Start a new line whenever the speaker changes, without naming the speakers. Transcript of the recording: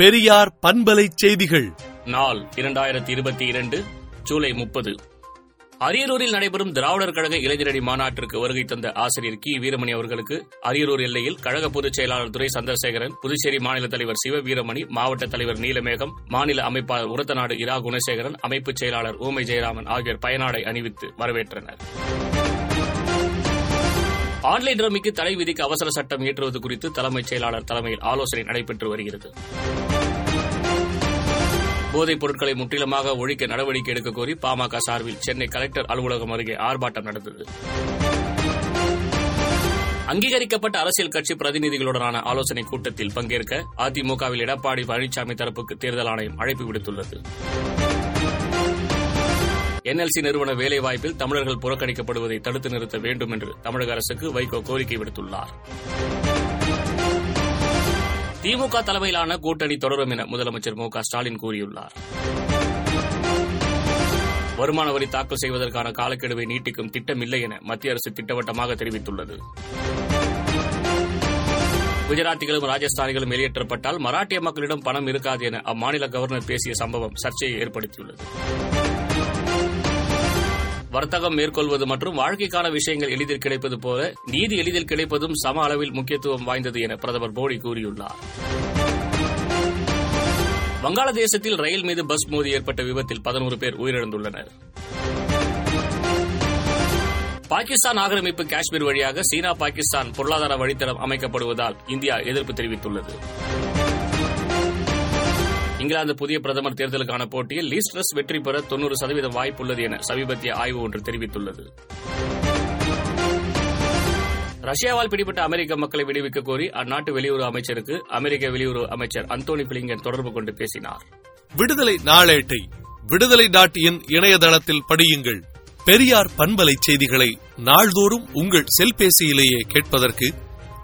பெரியார் பண்பலை செய்திகள்.
நாள் இரண்டாயிரத்தி இருபத்தி இரண்டு ஜூலை முப்பது. அரியலூரில் நடைபெறும் திராவிடர் கழக இளைஞரணி மாநாட்டிற்கு வருகை தந்த ஆசிரியர் கி. வீரமணி அவர்களுக்கு அரியலூர் எல்லையில் கழக பொதுச் செயலாளர் துரை சந்திரசேகரன் புதுச்சேரி மாநில தலைவர் சிவ வீரமணி மாவட்ட தலைவர் நீலமேகம் மாநில அமைப்பாளர் உரத்தநாடு இரா குணசேகரன் அமைப்புச் செயலாளர் ஊமை ஜெயராமன் ஆகியோர் பயனாடை அணிவித்து வரவேற்றனர். ஆன்லைன் ரம்மிக்கு தடை விதிக்க அவசர சட்டம் இயற்றுவது குறித்து தலைமைச் செயலாளர் தலைமையில் ஆலோசனை நடைபெற்று வருகிறது. போதைப் பொருட்களை முற்றிலுமாக ஒழிக்க நடவடிக்கை எடுக்க கோரி பாமக சார்பில் சென்னை கலெக்டர் அலுவலகம் அருகே ஆர்ப்பாட்டம் நடந்தது. அங்கீகரிக்கப்பட்ட அரசியல் கட்சி பிரதிநிதிகளுடனான ஆலோசனைக் கூட்டத்தில் பங்கேற்க அதிமுகவில் எடப்பாடி பழனிசாமி தரப்புக்கு தேர்தல் ஆணையம் அழைப்பு விடுத்துள்ளது. என்எல்சி நிறுவன வேலைவாய்ப்பில் தமிழர்கள் புறக்கணிக்கப்படுவதை தடுத்து நிறுத்த வேண்டும் என்று தமிழக அரசுக்கு வைகோ கோரிக்கை விடுத்துள்ளார். திமுக தலைமையிலான கூட்டணி தொடரும் என முதலமைச்சர் மு ஸ்டாலின் கூறியுள்ளார். வருமான வரி தாக்கல் செய்வதற்கான காலக்கெடுவை நீட்டிக்கும் திட்டம் இல்லை என மத்திய அரசு திட்டவட்டமாக தெரிவித்துள்ளது. குஜராத்திகளும் ராஜஸ்தானிகளும் வெளியேற்றப்பட்டால் மராட்டிய மக்களிடம் பணம் இருக்காது என அம்மாநில கவர்னர் பேசிய சம்பவம் சர்ச்சையை ஏற்படுத்தியுள்ளது. வர்த்தகம் மேற்கொள்வது மற்றும் வாழ்க்கைக்கான விஷயங்கள் எளிதில் கிடைப்பது போல நீதி எளிதில் கிடைப்பதும் சம அளவில் முக்கியத்துவம் வாய்ந்தது என பிரதமர் மோடி கூறியுள்ளார். வங்காளதேசத்தில் ரயில் மீது பஸ் மோதி ஏற்பட்ட விபத்தில் பதினோரு பேர் உயிரிழந்துள்ளனர். பாகிஸ்தான் ஆக்கிரமிப்பு காஷ்மீர் வழியாக சீனா பாகிஸ்தான் பொருளாதார வழித்தடம் அமைக்கப்படுவதால் இந்தியா எதிர்ப்பு தெரிவித்துள்ளது. இங்கிலாந்து புதிய பிரதமர் தேர்தலுக்கான போட்டியில் லீஸ்ட்ரஸ் வெற்றி பெற தொன்னூறு சதவீதம் வாய்ப்புள்ளது என சமீபத்திய ஆய்வு ஒன்று தெரிவித்துள்ளது. ரஷ்யாவால் பிடிபட்ட அமெரிக்க மக்களை விடுவிக்க கோரி அந்நாட்டு வெளியுறவு அமைச்சருக்கு அமெரிக்க வெளியுறவு அமைச்சர் அந்தோனி பிளிங்கன் தொடர்பு கொண்டு பேசினார்.
விடுதலை நாளேட்டை விடுதலை டாட் இன் இணையதளத்தில் படியுங்கள். பெரியார் பண்பலை செய்திகளை நாள்தோறும் உங்கள் செல்பேசியிலேயே கேட்பதற்கு